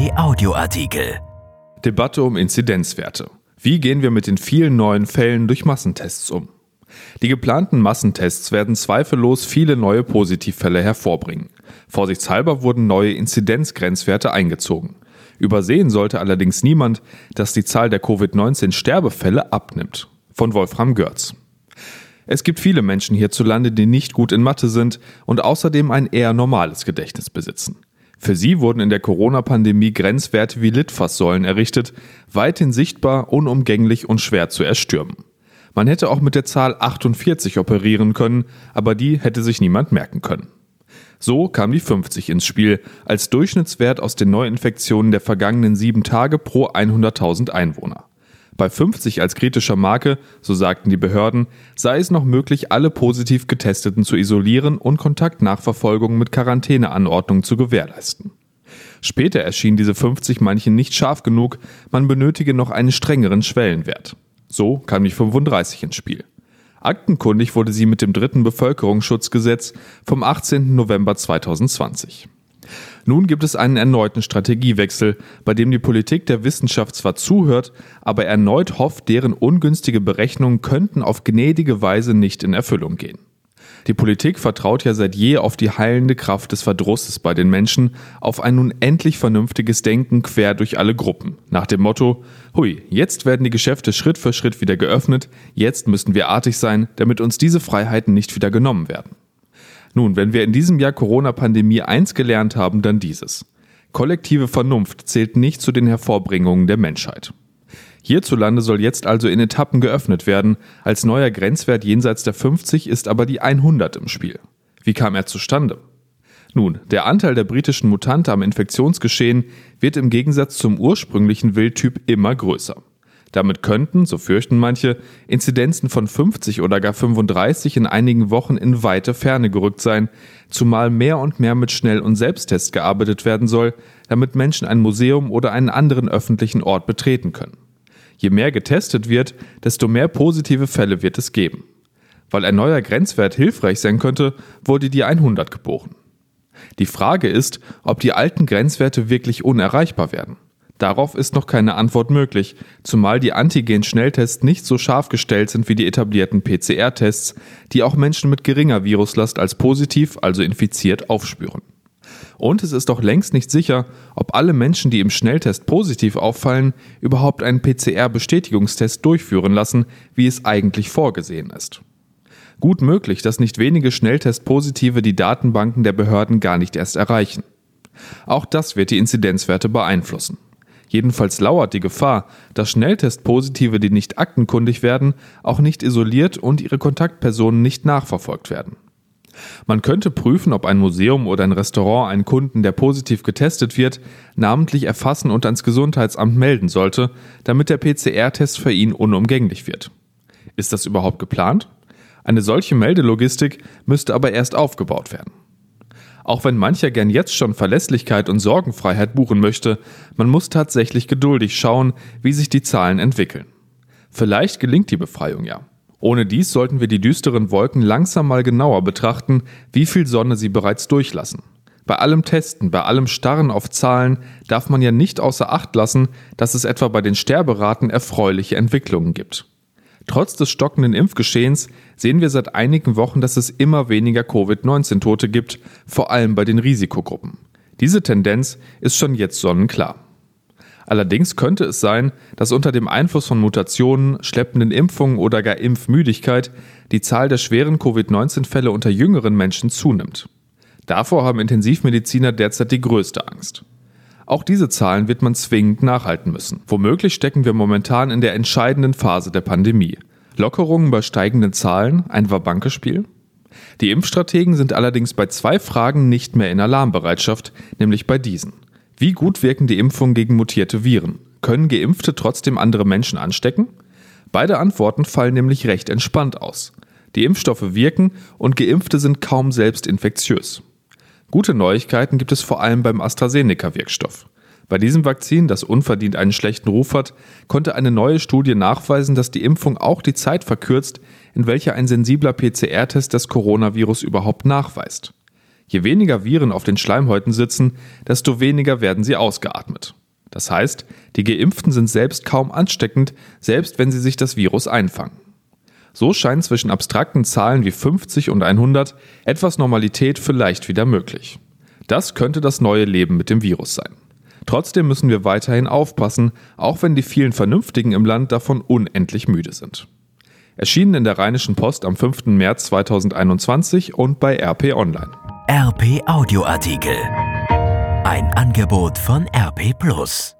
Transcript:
Kai Audioartikel. Debatte um Inzidenzwerte. Wie gehen wir mit den vielen neuen Fällen durch Massentests um? Die geplanten Massentests werden zweifellos viele neue Positivfälle hervorbringen. Vorsichtshalber wurden neue Inzidenzgrenzwerte eingezogen. Übersehen sollte allerdings niemand, dass die Zahl der Covid-19-Sterbefälle abnimmt. Von Wolfram Görz. Es gibt viele Menschen hierzulande, die nicht gut in Mathe sind und außerdem ein eher normales Gedächtnis besitzen. Für sie wurden in der Corona-Pandemie Grenzwerte wie Litfaßsäulen errichtet, weithin sichtbar, unumgänglich und schwer zu erstürmen. Man hätte auch mit der Zahl 48 operieren können, aber die hätte sich niemand merken können. So kam die 50 ins Spiel, als Durchschnittswert aus den Neuinfektionen der vergangenen sieben Tage pro 100.000 Einwohner. Bei 50 als kritischer Marke, so sagten die Behörden, sei es noch möglich, alle positiv Getesteten zu isolieren und Kontaktnachverfolgung mit Quarantäneanordnungen zu gewährleisten. Später erschien diese 50 manchen nicht scharf genug, man benötige noch einen strengeren Schwellenwert. So kam die 35 ins Spiel. Aktenkundig wurde sie mit dem dritten Bevölkerungsschutzgesetz vom 18. November 2020. Nun gibt es einen erneuten Strategiewechsel, bei dem die Politik der Wissenschaft zwar zuhört, aber erneut hofft, deren ungünstige Berechnungen könnten auf gnädige Weise nicht in Erfüllung gehen. Die Politik vertraut ja seit je auf die heilende Kraft des Verdrusses bei den Menschen, auf ein nun endlich vernünftiges Denken quer durch alle Gruppen. Nach dem Motto, hui, jetzt werden die Geschäfte Schritt für Schritt wieder geöffnet, jetzt müssen wir artig sein, damit uns diese Freiheiten nicht wieder genommen werden. Nun, wenn wir in diesem Jahr Corona-Pandemie eins gelernt haben, dann dieses. Kollektive Vernunft zählt nicht zu den Hervorbringungen der Menschheit. Hierzulande soll jetzt also in Etappen geöffnet werden. Als neuer Grenzwert jenseits der 50 ist aber die 100 im Spiel. Wie kam er zustande? Nun, der Anteil der britischen Mutante am Infektionsgeschehen wird im Gegensatz zum ursprünglichen Wildtyp immer größer. Damit könnten, so fürchten manche, Inzidenzen von 50 oder gar 35 in einigen Wochen in weite Ferne gerückt sein, zumal mehr und mehr mit Schnell- und Selbsttest gearbeitet werden soll, damit Menschen ein Museum oder einen anderen öffentlichen Ort betreten können. Je mehr getestet wird, desto mehr positive Fälle wird es geben. Weil ein neuer Grenzwert hilfreich sein könnte, wurde die 100 geboren. Die Frage ist, ob die alten Grenzwerte wirklich unerreichbar werden. Darauf ist noch keine Antwort möglich, zumal die Antigen-Schnelltests nicht so scharf gestellt sind wie die etablierten PCR-Tests, die auch Menschen mit geringer Viruslast als positiv, also infiziert, aufspüren. Und es ist auch längst nicht sicher, ob alle Menschen, die im Schnelltest positiv auffallen, überhaupt einen PCR-Bestätigungstest durchführen lassen, wie es eigentlich vorgesehen ist. Gut möglich, dass nicht wenige Schnelltest-Positive die Datenbanken der Behörden gar nicht erst erreichen. Auch das wird die Inzidenzwerte beeinflussen. Jedenfalls lauert die Gefahr, dass Schnelltestpositive, die nicht aktenkundig werden, auch nicht isoliert und ihre Kontaktpersonen nicht nachverfolgt werden. Man könnte prüfen, ob ein Museum oder ein Restaurant einen Kunden, der positiv getestet wird, namentlich erfassen und ans Gesundheitsamt melden sollte, damit der PCR-Test für ihn unumgänglich wird. Ist das überhaupt geplant? Eine solche Meldelogistik müsste aber erst aufgebaut werden. Auch wenn mancher gern jetzt schon Verlässlichkeit und Sorgenfreiheit buchen möchte, man muss tatsächlich geduldig schauen, wie sich die Zahlen entwickeln. Vielleicht gelingt die Befreiung ja. Ohne dies sollten wir die düsteren Wolken langsam mal genauer betrachten, wie viel Sonne sie bereits durchlassen. Bei allem Testen, bei allem Starren auf Zahlen darf man ja nicht außer Acht lassen, dass es etwa bei den Sterberaten erfreuliche Entwicklungen gibt. Trotz des stockenden Impfgeschehens sehen wir seit einigen Wochen, dass es immer weniger Covid-19-Tote gibt, vor allem bei den Risikogruppen. Diese Tendenz ist schon jetzt sonnenklar. Allerdings könnte es sein, dass unter dem Einfluss von Mutationen, schleppenden Impfungen oder gar Impfmüdigkeit die Zahl der schweren Covid-19-Fälle unter jüngeren Menschen zunimmt. Davor haben Intensivmediziner derzeit die größte Angst. Auch diese Zahlen wird man zwingend nachhalten müssen. Womöglich stecken wir momentan in der entscheidenden Phase der Pandemie. Lockerungen bei steigenden Zahlen, ein Wabankespiel? Die Impfstrategen sind allerdings bei zwei Fragen nicht mehr in Alarmbereitschaft, nämlich bei diesen. Wie gut wirken die Impfungen gegen mutierte Viren? Können Geimpfte trotzdem andere Menschen anstecken? Beide Antworten fallen nämlich recht entspannt aus. Die Impfstoffe wirken und Geimpfte sind kaum selbst infektiös. Gute Neuigkeiten gibt es vor allem beim AstraZeneca-Wirkstoff. Bei diesem Vakzin, das unverdient einen schlechten Ruf hat, konnte eine neue Studie nachweisen, dass die Impfung auch die Zeit verkürzt, in welcher ein sensibler PCR-Test das Coronavirus überhaupt nachweist. Je weniger Viren auf den Schleimhäuten sitzen, desto weniger werden sie ausgeatmet. Das heißt, die Geimpften sind selbst kaum ansteckend, selbst wenn sie sich das Virus einfangen. So scheint zwischen abstrakten Zahlen wie 50 und 100 etwas Normalität vielleicht wieder möglich. Das könnte das neue Leben mit dem Virus sein. Trotzdem müssen wir weiterhin aufpassen, auch wenn die vielen Vernünftigen im Land davon unendlich müde sind. Erschienen in der Rheinischen Post am 5. März 2021 und bei RP Online. RP Audioartikel. Ein Angebot von RP Plus.